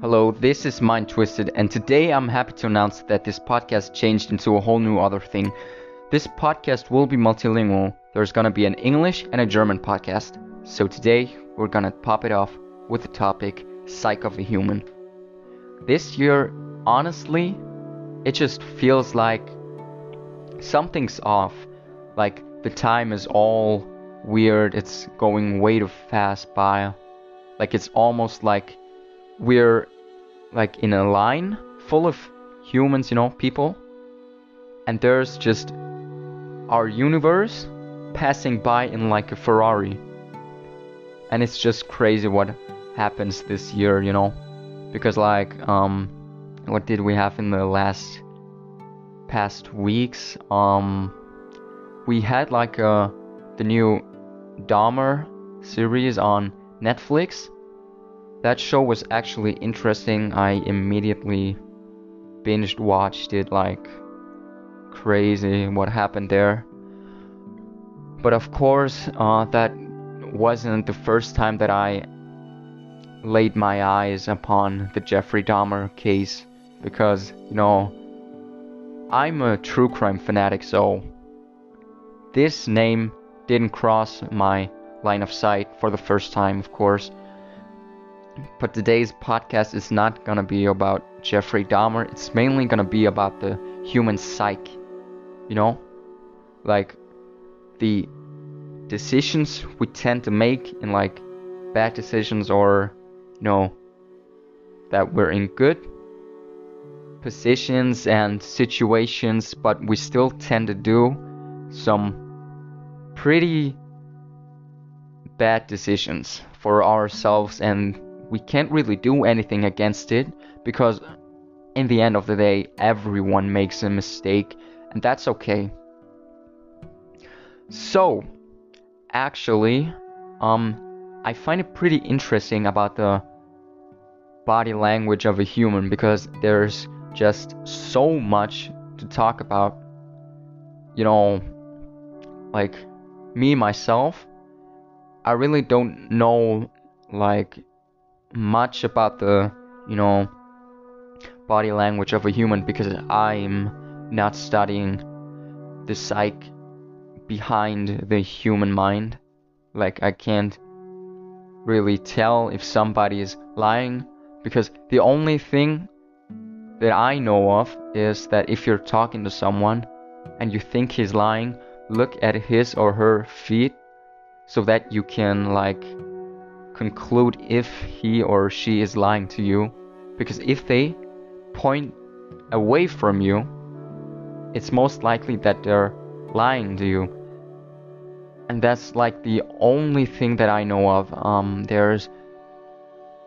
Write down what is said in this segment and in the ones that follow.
Hello, this is Mind Twisted, and today I'm happy to announce that this podcast changed into a whole new other thing. This podcast will be multilingual. There's gonna be an English and a German podcast. So today we're gonna pop it off with the topic Psyche of a Human. This year, honestly, it just feels like something's off. Like the time is all weird, it's going way too fast by. Like it's almost like we're like in a line full of humans, you know, people, and there's just our universe passing by in like a Ferrari. And it's just crazy what happens this year, you know, because like um what did we have in the last past weeks? Um we had like uh the new Dahmer series on Netflix that show was actually interesting. I immediately binged watched it like crazy what happened there. But of course, uh, that wasn't the first time that I laid my eyes upon the Jeffrey Dahmer case because, you know, I'm a true crime fanatic, so this name didn't cross my line of sight for the first time, of course. But today's podcast is not gonna be about Jeffrey Dahmer. It's mainly gonna be about the human psyche. You know? Like the decisions we tend to make in like bad decisions or you know that we're in good positions and situations but we still tend to do some pretty bad decisions for ourselves and we can't really do anything against it because in the end of the day everyone makes a mistake and that's okay. So actually um i find it pretty interesting about the body language of a human because there's just so much to talk about. You know like me myself i really don't know like much about the, you know, body language of a human because I'm not studying the psyche behind the human mind. Like, I can't really tell if somebody is lying because the only thing that I know of is that if you're talking to someone and you think he's lying, look at his or her feet so that you can, like, conclude if he or she is lying to you because if they point away from you, it's most likely that they're lying to you. And that's like the only thing that I know of. Um, there's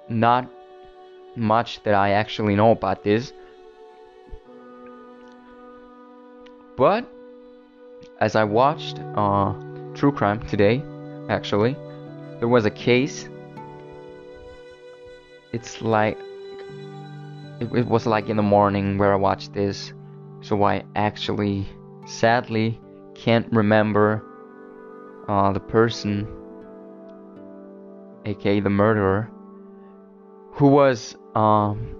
not much that I actually know about this. But as I watched uh, True Crime today, actually, there was a case it's like it, it was like in the morning where I watched this, so I actually sadly can't remember uh, the person, aka the murderer, who was um,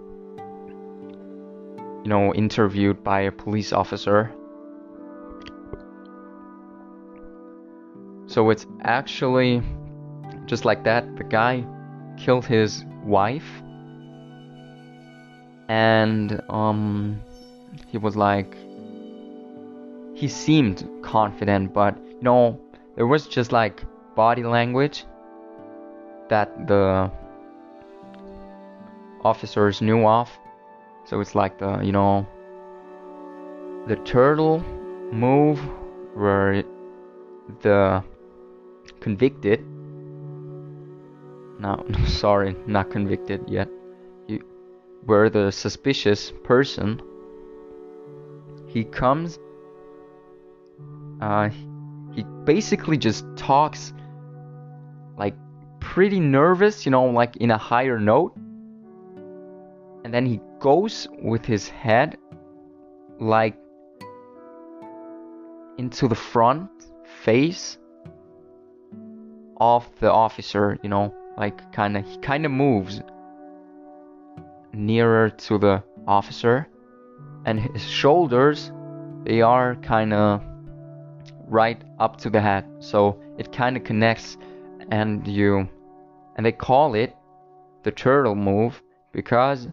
you know interviewed by a police officer. So it's actually just like that. The guy killed his wife. And um he was like he seemed confident but you know there was just like body language that the officers knew of. So it's like the you know the turtle move where the convicted no, sorry, not convicted yet. You were the suspicious person. He comes. Uh, he basically just talks like pretty nervous, you know, like in a higher note. And then he goes with his head like into the front face of the officer, you know, like kind of he kind of moves nearer to the officer, and his shoulders they are kind of right up to the head, so it kind of connects, and you and they call it the turtle move because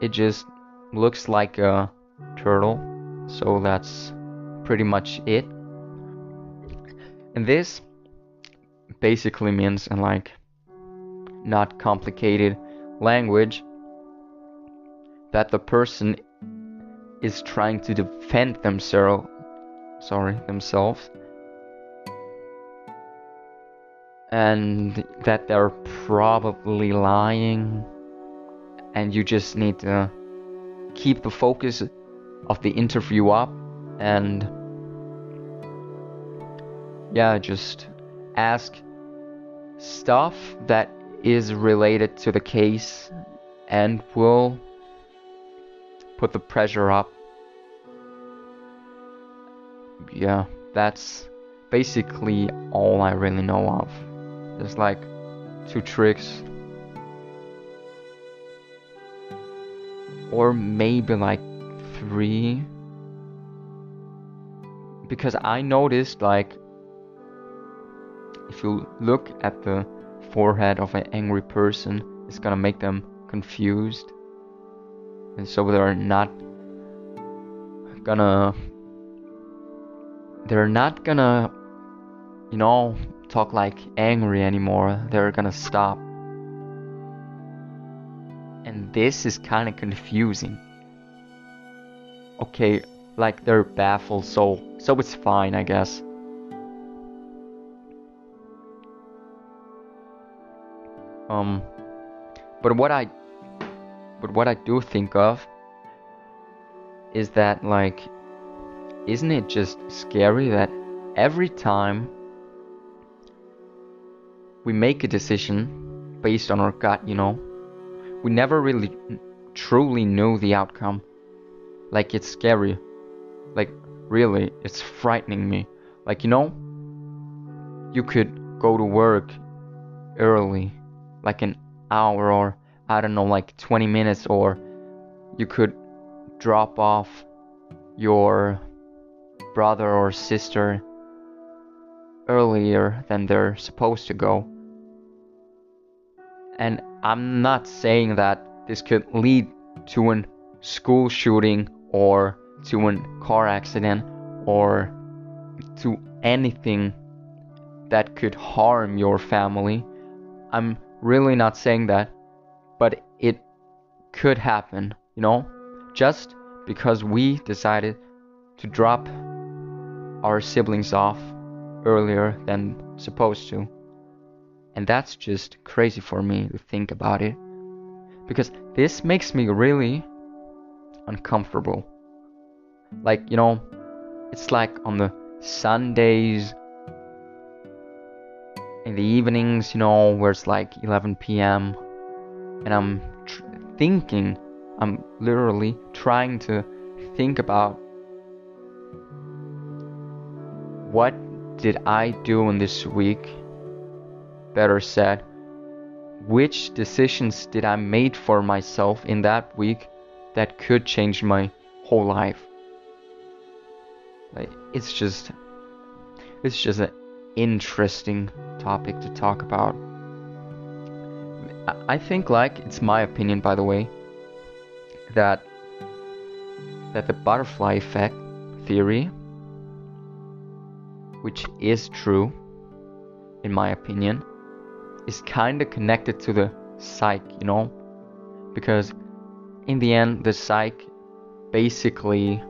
it just looks like a turtle. So that's pretty much it. And this basically means in like not complicated language that the person is trying to defend themselves sorry themselves and that they're probably lying and you just need to keep the focus of the interview up and yeah just ask stuff that is related to the case and will put the pressure up yeah that's basically all I really know of there's like two tricks. Or maybe like three. Because I noticed like if you look at the forehead of an angry person, it's gonna make them confused. And so they're not gonna they're not gonna you know talk like angry anymore. They're gonna stop. And this is kind of confusing. Okay, like they're baffled, so so it's fine, I guess. Um, but what I, but what I do think of is that like, isn't it just scary that every time we make a decision based on our gut, you know. We never really truly know the outcome. Like it's scary. Like really, it's frightening me. Like you know, you could go to work early, like an hour or I don't know, like 20 minutes, or you could drop off your brother or sister earlier than they're supposed to go. And I'm not saying that this could lead to a school shooting or to a car accident or to anything that could harm your family. I'm really not saying that, but it could happen, you know? Just because we decided to drop our siblings off earlier than supposed to. And that's just crazy for me to think about it. Because this makes me really uncomfortable. Like, you know, it's like on the Sundays in the evenings, you know, where it's like 11 p.m. and I'm tr- thinking, I'm literally trying to think about what did I do in this week better said, which decisions did I make for myself in that week that could change my whole life? Like it's just it's just an interesting topic to talk about. I think like it's my opinion by the way that that the butterfly effect theory which is true in my opinion is kind of connected to the psyche, you know? Because in the end, the psyche basically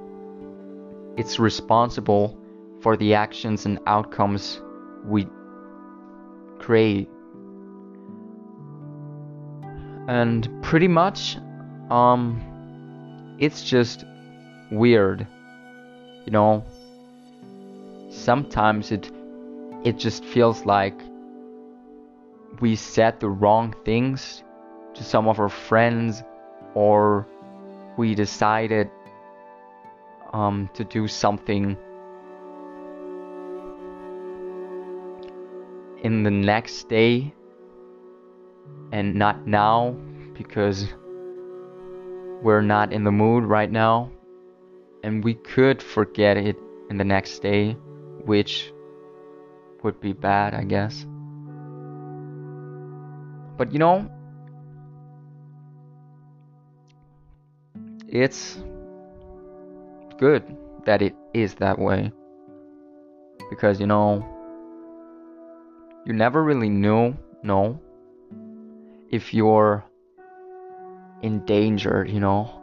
it's responsible for the actions and outcomes we create. And pretty much um it's just weird. You know, sometimes it it just feels like we said the wrong things to some of our friends or we decided um, to do something in the next day and not now because we're not in the mood right now and we could forget it in the next day, which would be bad, I guess. But you know, it's good that it is that way. Because you know, you never really knew, no, if you're in danger you know.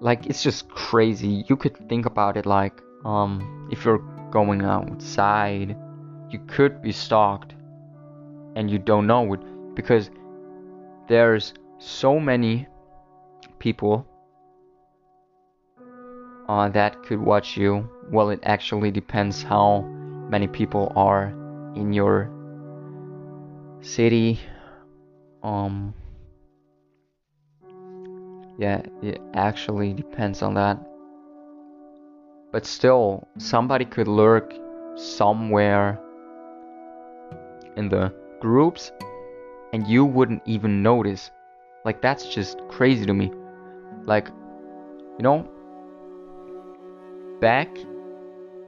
Like it's just crazy. You could think about it like um if you're going outside, you could be stalked and you don't know it because there's so many people uh, that could watch you. Well, it actually depends how many people are in your city. Um, yeah, it actually depends on that. But still, somebody could lurk somewhere in the groups and you wouldn't even notice. Like, that's just crazy to me. Like, you know, back,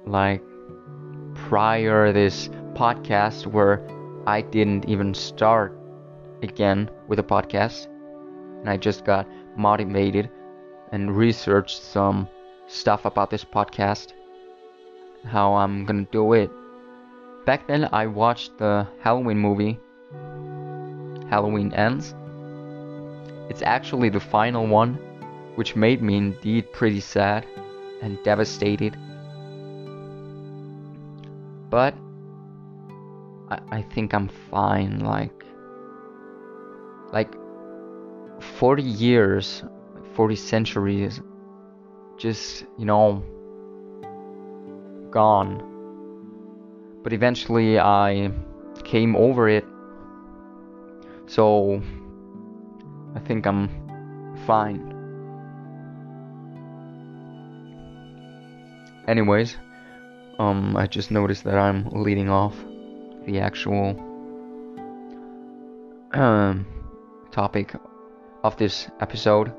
like, prior this podcast where I didn't even start again with a podcast and I just got motivated and researched some stuff about this podcast, how I'm gonna do it. Back then, I watched the Halloween movie, Halloween Ends. It's actually the final one, which made me indeed pretty sad and devastated. But I, think I'm fine. Like, like 40 years, 40 centuries, just, you know, gone. But eventually I came over it. So I think I'm fine. Anyways, um, I just noticed that I'm leading off the actual um, topic of this episode.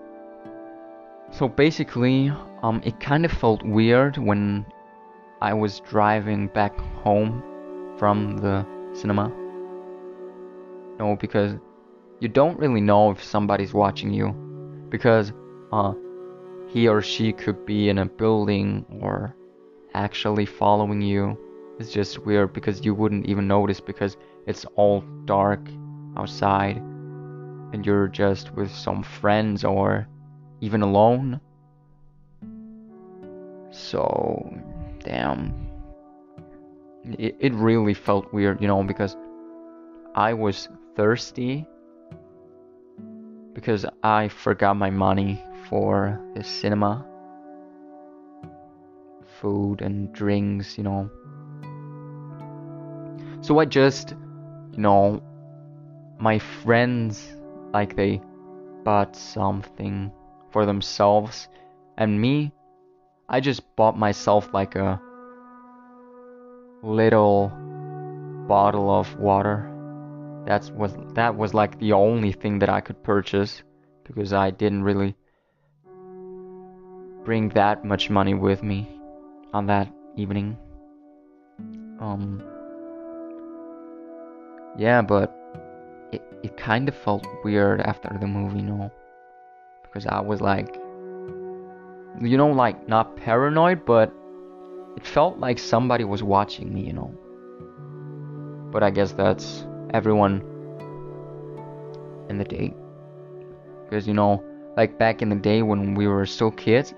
So basically, um, it kind of felt weird when I was driving back home from the cinema. No, because you don't really know if somebody's watching you, because uh, he or she could be in a building or actually following you. It's just weird because you wouldn't even notice because it's all dark outside and you're just with some friends or even alone. So, damn. It, it really felt weird, you know, because I was thirsty because I forgot my money for the cinema. Food and drinks, you know. So I just, you know, my friends like they bought something for themselves. And me I just bought myself like a little bottle of water. That's was that was like the only thing that I could purchase because I didn't really bring that much money with me on that evening. Um yeah but it, it kind of felt weird after the movie, you know, because I was like, you know, like not paranoid, but it felt like somebody was watching me, you know. But I guess that's everyone in the day. Because, you know, like back in the day when we were still kids,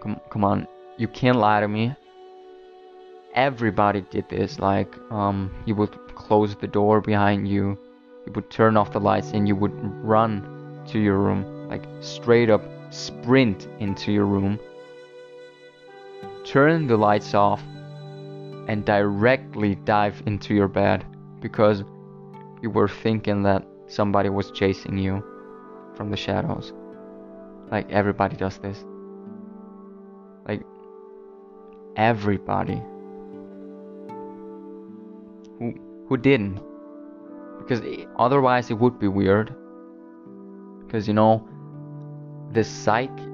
come, come on, you can't lie to me. Everybody did this. Like, um, you would close the door behind you. You would turn off the lights and you would run to your room, like straight up sprint into your room. Turn the lights off and directly dive into your bed because you were thinking that somebody was chasing you from the shadows. Like everybody does this. Like everybody who who didn't because otherwise it would be weird because you know the psyche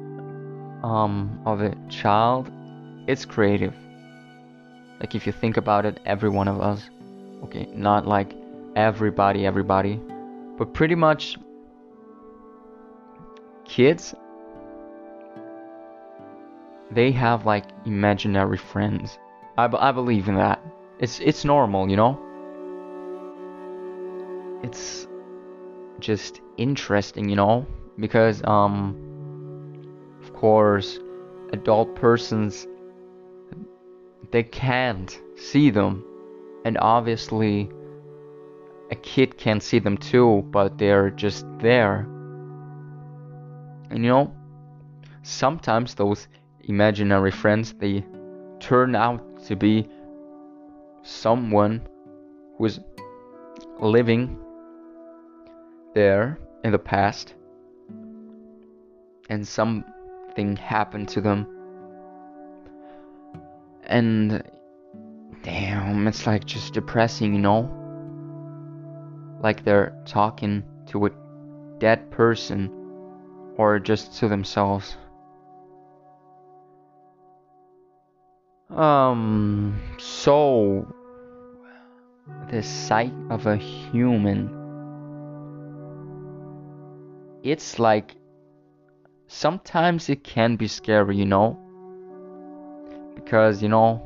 um, of a child, it's creative. Like if you think about it, every one of us, okay, not like everybody, everybody, but pretty much kids, they have like imaginary friends. I, I believe in that. It's it's normal, you know. It's just interesting, you know, because um, of course, adult persons they can't see them, and obviously, a kid can't see them too, but they're just there. And you know, sometimes those imaginary friends they turn out to be someone who's living there in the past and something happened to them. And damn it's like just depressing you know? Like they're talking to a dead person or just to themselves. Um so the sight of a human it's like sometimes it can be scary, you know? Because, you know,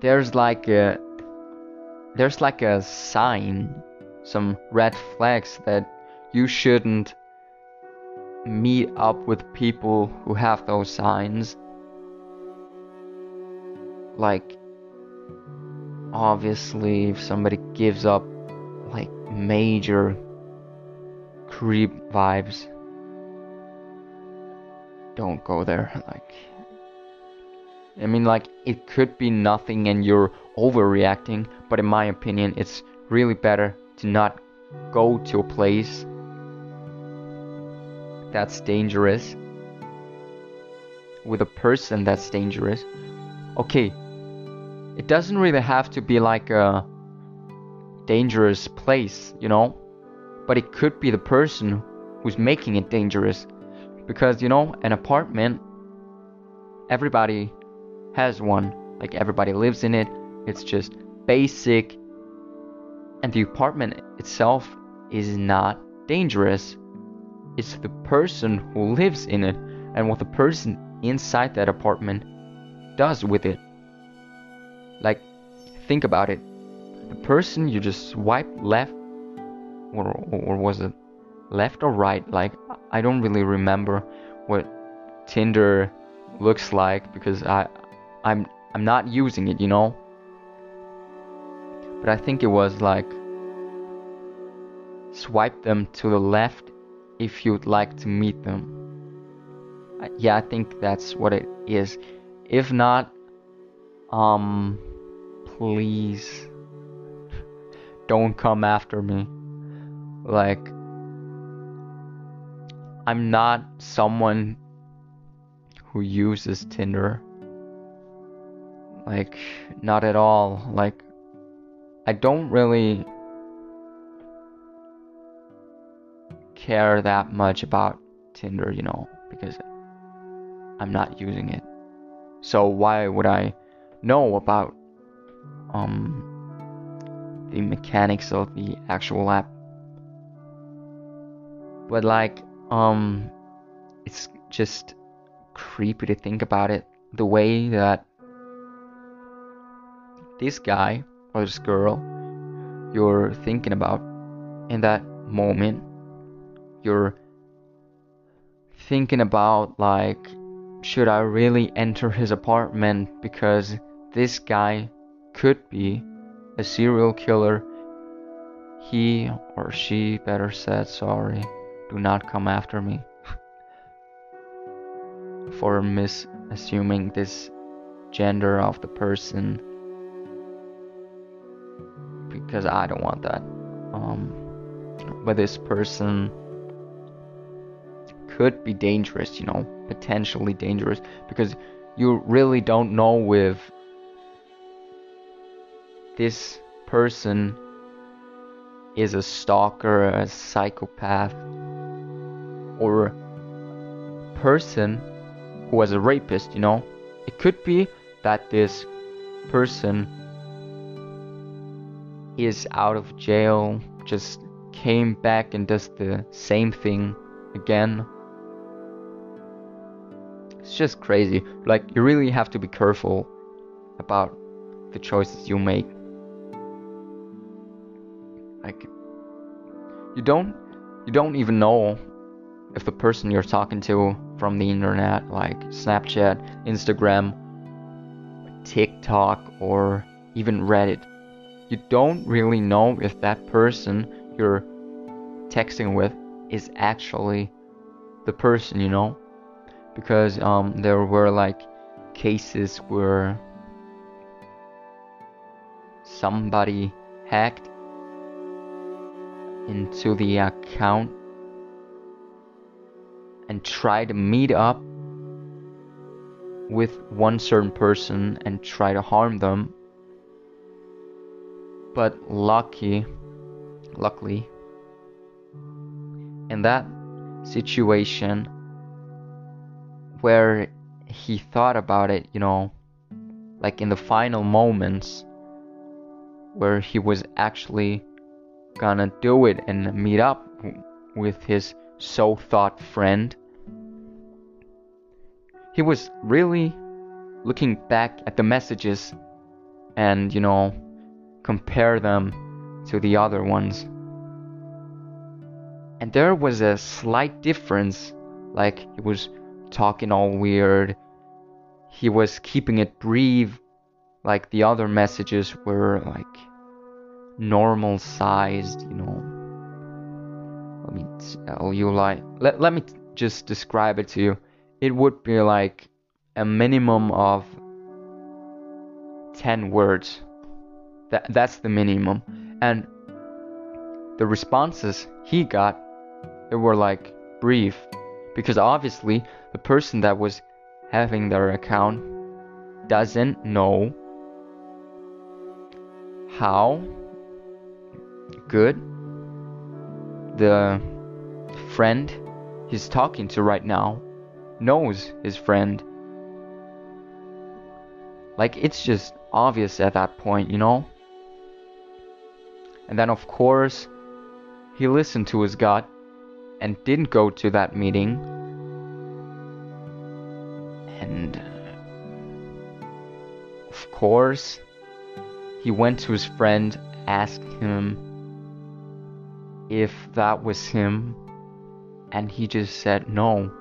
there's like a there's like a sign, some red flags that you shouldn't meet up with people who have those signs. Like obviously if somebody gives up like major creep vibes. Don't go there. Like, I mean, like, it could be nothing and you're overreacting, but in my opinion, it's really better to not go to a place that's dangerous with a person that's dangerous. Okay, it doesn't really have to be like a dangerous place, you know? But it could be the person who's making it dangerous. Because, you know, an apartment, everybody has one. Like, everybody lives in it. It's just basic. And the apartment itself is not dangerous. It's the person who lives in it and what the person inside that apartment does with it. Like, think about it the person you just swipe left or, or was it left or right? Like i don't really remember what tinder looks like because i i'm i'm not using it you know? But i think it was like swipe them to the left if you'd like to meet them. Yeah i think that's what it is. If not um please don't come after me. Like, I'm not someone who uses Tinder. Like, not at all. Like, I don't really care that much about Tinder, you know, because I'm not using it. So why would I know about um the mechanics of the actual app. But like, um, it's just creepy to think about it. The way that this guy or this girl you're thinking about in that moment, you're thinking about like, should I really enter his apartment because this guy could be a serial killer, he or she better said sorry. Do not come after me. For misassuming this gender of the person. Because I don't want that. Um, but this person could be dangerous, you know, potentially dangerous. Because you really don't know if this person is a stalker, a psychopath, or a person who was a rapist, you know? It could be that this person is out of jail, just came back and does the same thing again. It's just crazy. Like, you really have to be careful about the choices you make. Like, you don't, you don't even know if the person you're talking to from the internet, like Snapchat, Instagram, TikTok, or even Reddit, you don't really know if that person you're texting with is actually the person, you know? Because um, there were like cases where somebody hacked into the account and try to meet up with one certain person and try to harm them. But lucky, luckily, in that situation where he thought about it, you know, like in the final moments where he was actually gonna do it and meet up with his so thought friend. He was really looking back at the messages and, you know, compare them to the other ones. And there was a slight difference, like he was talking all weird. He was keeping it brief, like the other messages were like normal sized, you know. Let me tell oh, you like let, let me just describe it to you. It would be like a minimum of 10 words. That that's the minimum. And the responses he got they were like brief because obviously the person that was having their account doesn't know how good the friend he's talking to right now knows his friend. Like, it's just obvious at that point, you know? And then, of course, he listened to his gut and didn't go to that meeting. And, of course, he went to his friend, asked him if that was him, and he just said, No,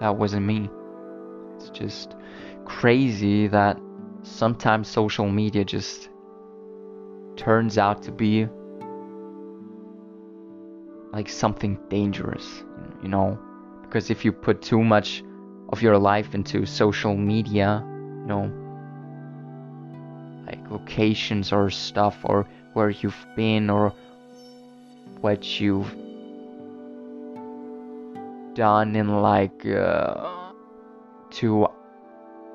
that wasn't me. It's just crazy that sometimes social media just turns out to be like something dangerous, you know? Because if you put too much of your life into social media, you know, like locations or stuff, or where you've been, or what you've done in like uh, two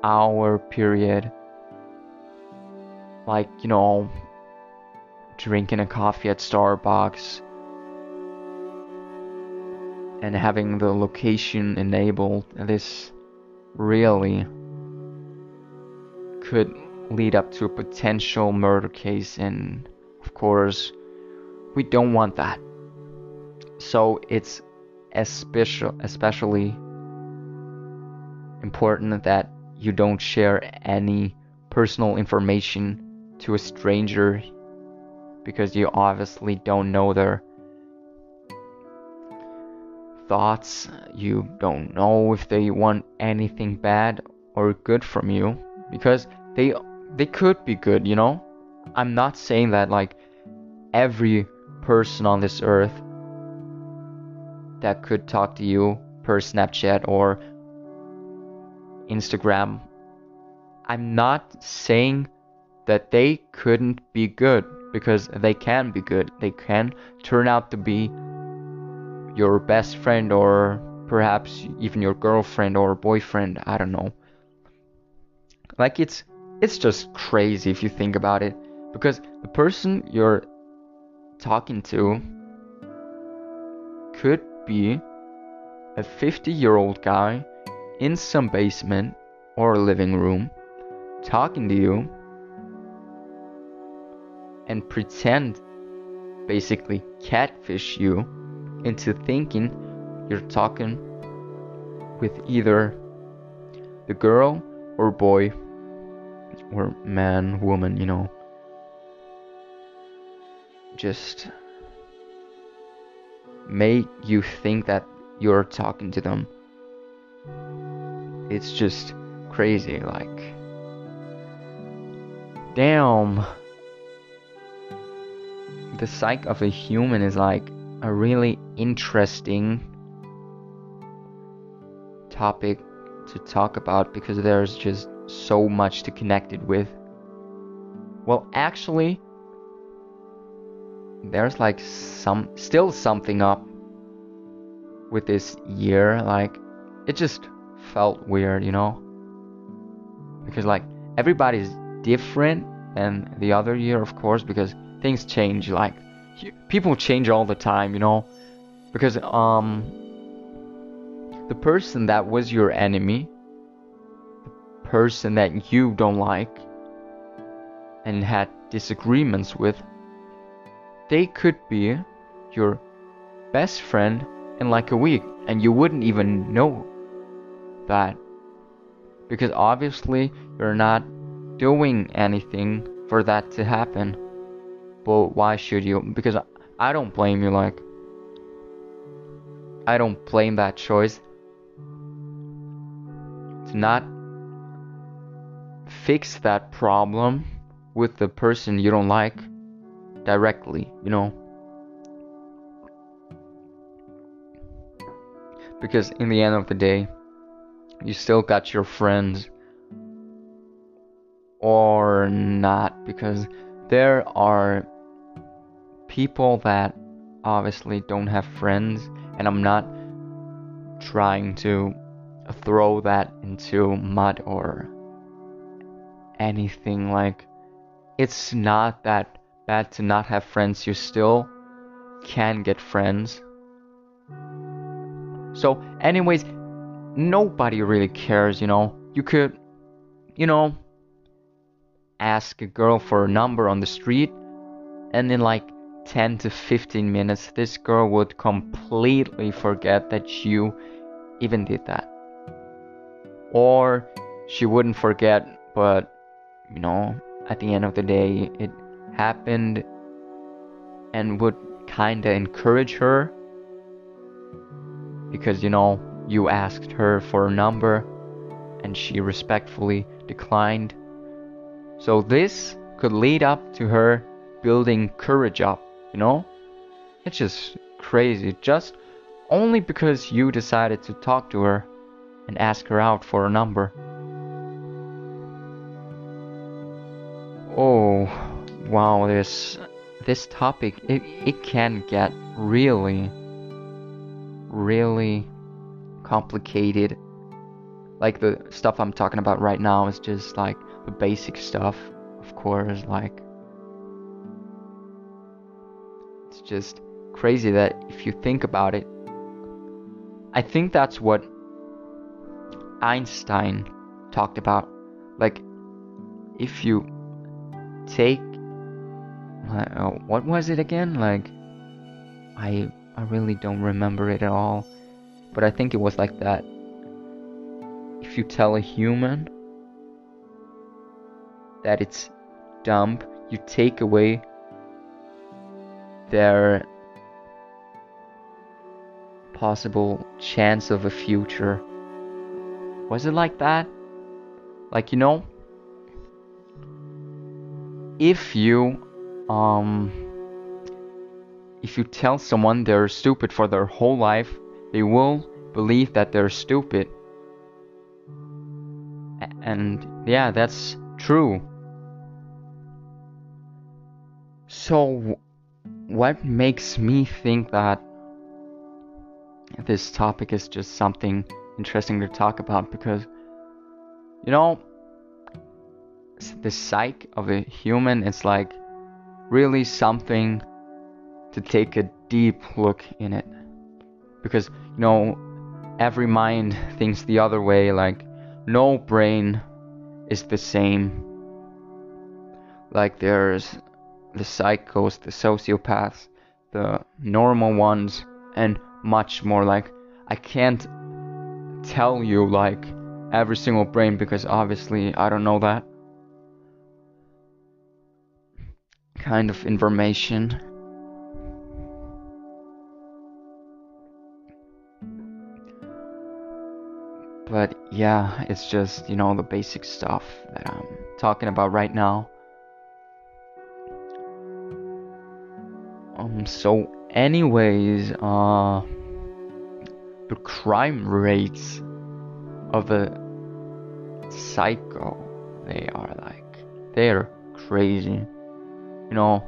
hour period. Like you know drinking a coffee at starbucks and having the location enabled this really could lead up to a potential murder case and of course we don't want that. So it's especially important that you don't share any personal information to a stranger because you obviously don't know their thoughts. You don't know if they want anything bad or good from you because they they could be good, you know? I'm not saying that like every person on this earth that could talk to you per Snapchat or Instagram. I'm not saying that they couldn't be good because they can be good. They can turn out to be your best friend or perhaps even your girlfriend or boyfriend, I don't know. Like it's it's just crazy if you think about it because the person you're talking to could be a 50 year old guy in some basement or living room talking to you and pretend basically catfish you into thinking you're talking with either the girl or boy or man, woman, you know. Just make you think that you're talking to them. It's just crazy, like. Damn. The psyche of a human is like a really interesting topic to talk about because there's just so much to connect it with. Well, actually, there's like some still something up with this year. Like, it just felt weird, you know? Because, like, everybody's different than the other year, of course, because things change. Like, people change all the time, you know? Because, um, the person that was your enemy, the person that you don't like, and had disagreements with, they could be your best friend in like a week, and you wouldn't even know that. Because obviously, you're not doing anything for that to happen. But why should you? Because I don't blame you, like. I don't blame that choice to not fix that problem with the person you don't like directly, you know. Because in the end of the day, you still got your friends or not because there are people that obviously don't have friends and I'm not trying to throw that into mud or anything like it's not that bad to not have friends you still can get friends. So anyways nobody really cares you know. You could you know ask a girl for a number on the street and in like 10 to 15 minutes this girl would completely forget that you even did that. Or she wouldn't forget, but you know, at the end of the day, it happened and would kind of encourage her because you know, you asked her for a number and she respectfully declined. So this could lead up to her building courage up, you know? It's just crazy, just only because you decided to talk to her and ask her out for a number. Oh, wow, this this topic it, it can get really really complicated. Like the stuff I'm talking about right now is just like the basic stuff, of course, like it's just crazy that if you think about it I think that's what Einstein talked about. Like, if you take uh, what was it again? Like, I I really don't remember it at all, but I think it was like that. If you tell a human that it's dumb, you take away their possible chance of a future was it like that? Like, you know, if you, um, if you tell someone they're stupid for their whole life, they will believe that they're stupid. And yeah, that's true. So, what makes me think that this topic is just something interesting to talk about because, you know, the psyche of a human is like really something to take a deep look in it. Because, you know, every mind thinks the other way, like, no brain is the same. Like, there's the psychos, the sociopaths, the normal ones, and much more. Like, I can't tell you, like, every single brain because obviously I don't know that kind of information. But yeah, it's just, you know, the basic stuff that I'm talking about right now. Um, so anyways, uh, the crime rates of the psycho, they are like, they're crazy. You know,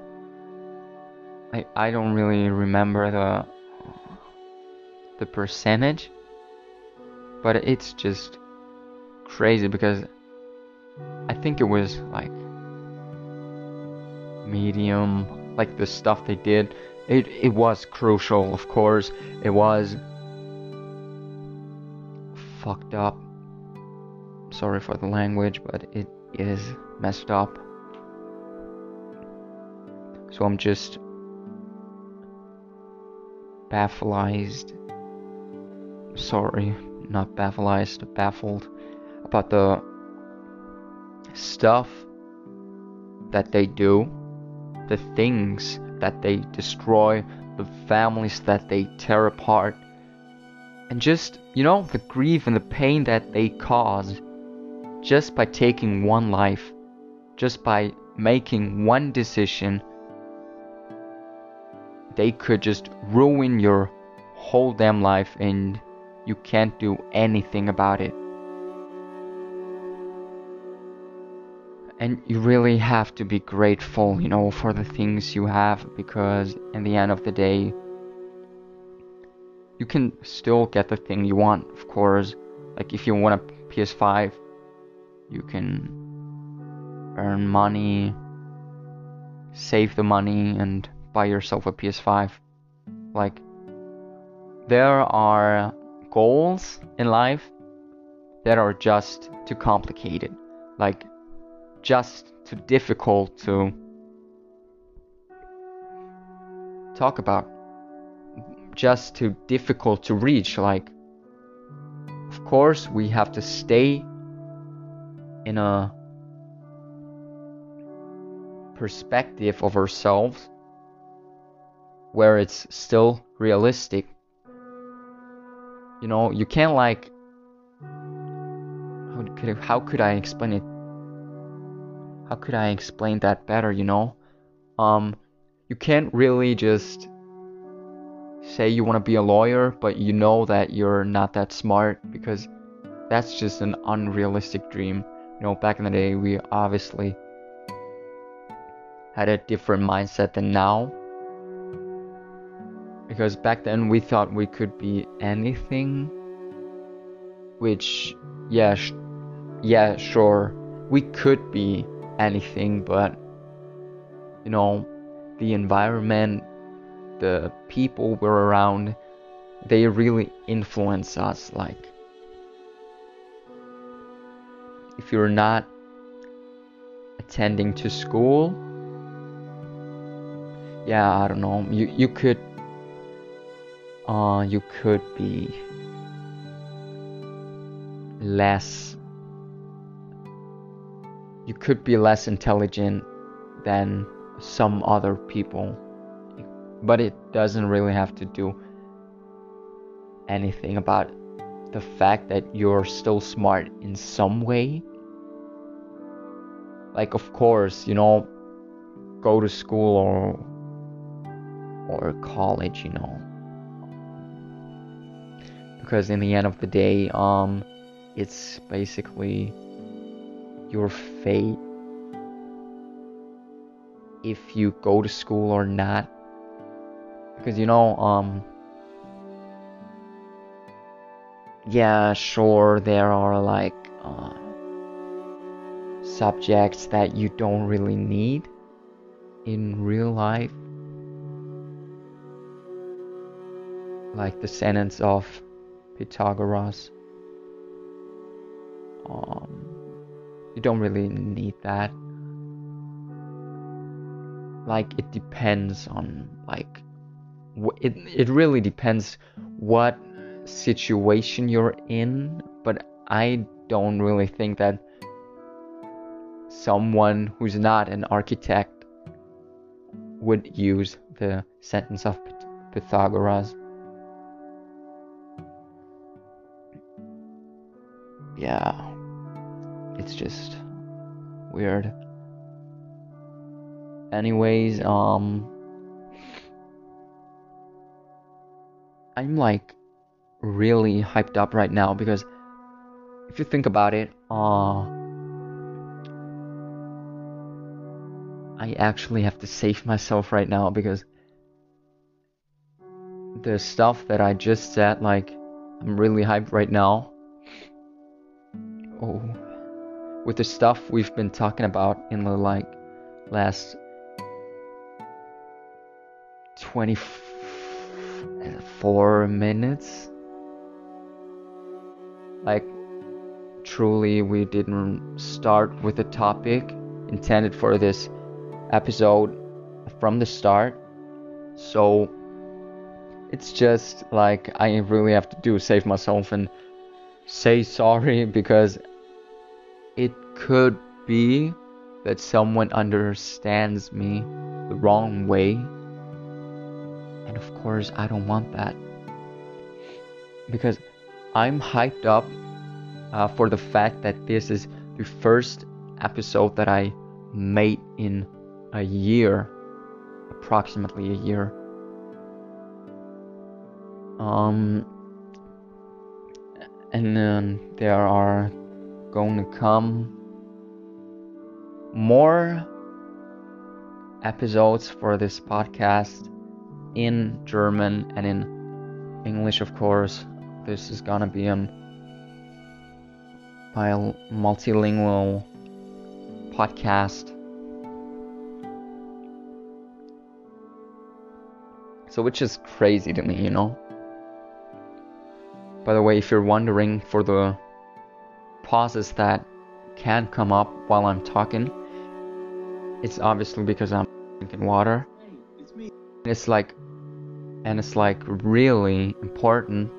I, I don't really remember the, the percentage, but it's just crazy because I think it was like medium, like the stuff they did. It it was crucial, of course. It was fucked up. Sorry for the language, but it is messed up. So I'm just baffled. Sorry not baffled, baffled about the stuff that they do, the things that they destroy, the families that they tear apart, and just, you know, the grief and the pain that they cause just by taking one life, just by making one decision. They could just ruin your whole damn life and you can't do anything about it. And you really have to be grateful, you know, for the things you have because in the end of the day, you can still get the thing you want, of course. Like if you want a PS5, you can earn money, save the money, and buy yourself a PS5. Like, there are goals in life that are just too complicated, like just too difficult to talk about, just too difficult to reach. Like, of course, we have to stay in a perspective of ourselves where it's still realistic you know, you can't like how could how could I explain it? How could I explain that better, you know? Um you can't really just say you want to be a lawyer, but you know that you're not that smart because that's just an unrealistic dream. You know, back in the day, we obviously had a different mindset than now because back then we thought we could be anything which yeah sh- yeah sure we could be anything but you know the environment the people we're around they really influence us like if you're not attending to school yeah i don't know you you could uh, you could be less you could be less intelligent than some other people but it doesn't really have to do anything about the fact that you're still smart in some way. Like of course you know go to school or or college you know because in the end of the day um it's basically your fate. If you go to school or not. Because you know um yeah sure there are like uh, subjects that you don't really need in real life. Like the sentence of Pythagoras. Um, you don't really need that. Like it depends on like it it really depends what situation you're in, but I don't really think that someone who's not an architect would use the sentence of Pythagoras. Yeah, it's just weird. Anyways, um, I'm like really hyped up right now because if you think about it, uh, I actually have to save myself right now because the stuff that I just said, like, I'm really hyped right now. Oh, with the stuff we've been talking about in the like last 24 minutes like, truly, we didn't start with a topic intended for this episode from the start. So, it's just like I really have to do save myself and say sorry because it could be that someone understands me the wrong way. And of course, I don't want that. Because I'm hyped up uh, for the fact that this is the first episode that I made in a year, approximately a year. Um, and then there are going to come more episodes for this podcast in German and in English, of course this is gonna be a multilingual podcast. So, which is crazy to me, you know? By the way, if you're wondering for the pauses that can come up while I'm talking, it's obviously because I'm drinking water. It's, like, and it's like really important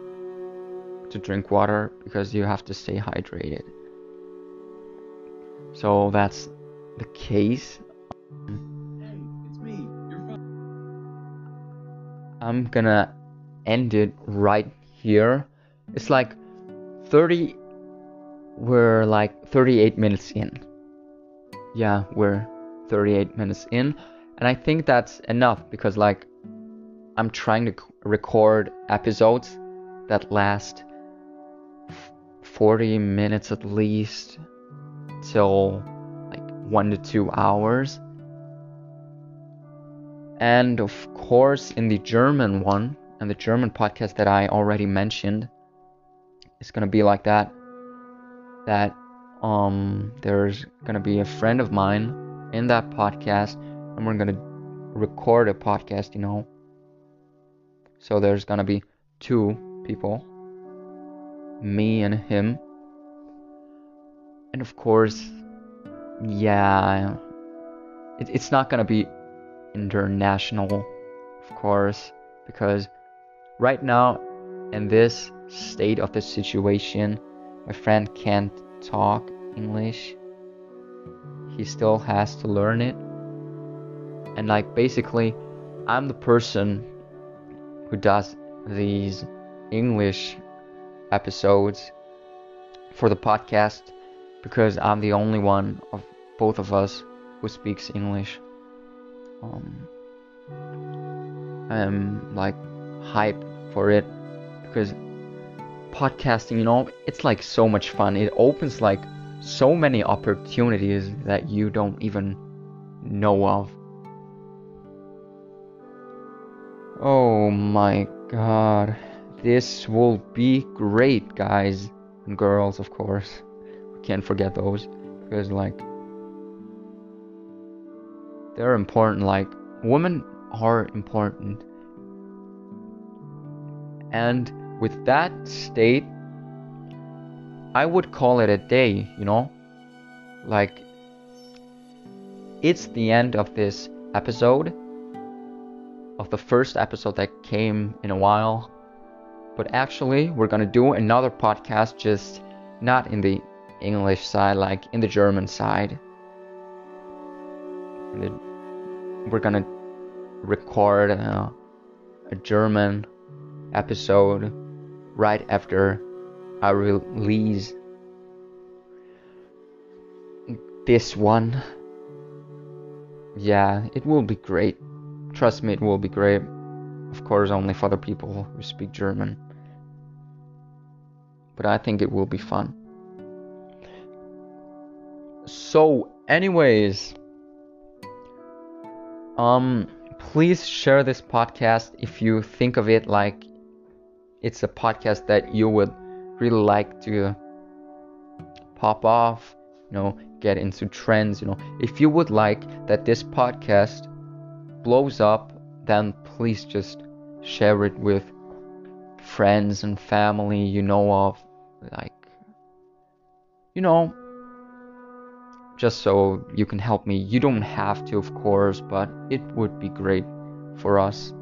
to drink water because you have to stay hydrated. So that's the case. I'm gonna end it right here. It's like 30 we're like 38 minutes in. Yeah, we're 38 minutes in and I think that's enough because like I'm trying to record episodes that last 40 minutes at least till like one to two hours. And of course, in the German one, and the German podcast that I already mentioned, it's gonna be like that. That um, there's gonna be a friend of mine in that podcast, and we're gonna record a podcast, you know. So there's gonna be two people me and him. And of course, yeah, it, it's not gonna be international, of course, because right now, in this state of the situation, my friend can't talk English. He still has to learn it. And, like, basically, I'm the person who does these English episodes for the podcast because I'm the only one of both of us who speaks English. Um, I'm like hyped for it because podcasting, you know, it's like so much fun. It opens like so many opportunities that you don't even know of. Oh my god. This will be great, guys and girls, of course. We can't forget those because, like, they're important. Like, women are important, And with that state, I would call it a day, you know? Like, it's the end of this episode, of the first episode that came in a while. But actually, we're gonna do another podcast, just not in the English side, like in the German side. We're gonna record uh, a German episode right after I release this one. Yeah, it will be great. Trust me, it will be great. Of course, only for the people who speak German. But I think it will be fun. So, anyways, um, please share this podcast if you think of it like it's a podcast that you would really like to pop off, you know, get into trends, you know. If you would like that this podcast blows up, then please just share it with friends and family you know of, like, you know, just so you can help me. You don't have to, of course, but it would be great for us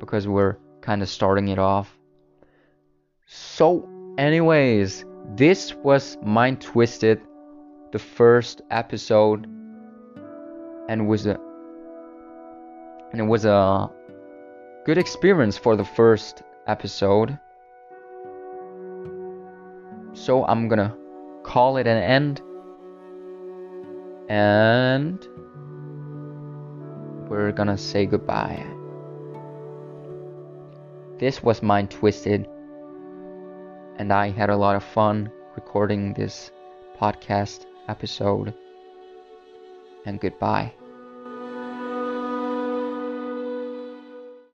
because we're kind of starting it off. So, anyways, this was Mind Twisted, the first episode, and was a and it was a good experience for the first episode. So I'm gonna call it an end, and we're gonna say goodbye. This was Mind Twisted and I had a lot of fun recording this podcast episode. And goodbye.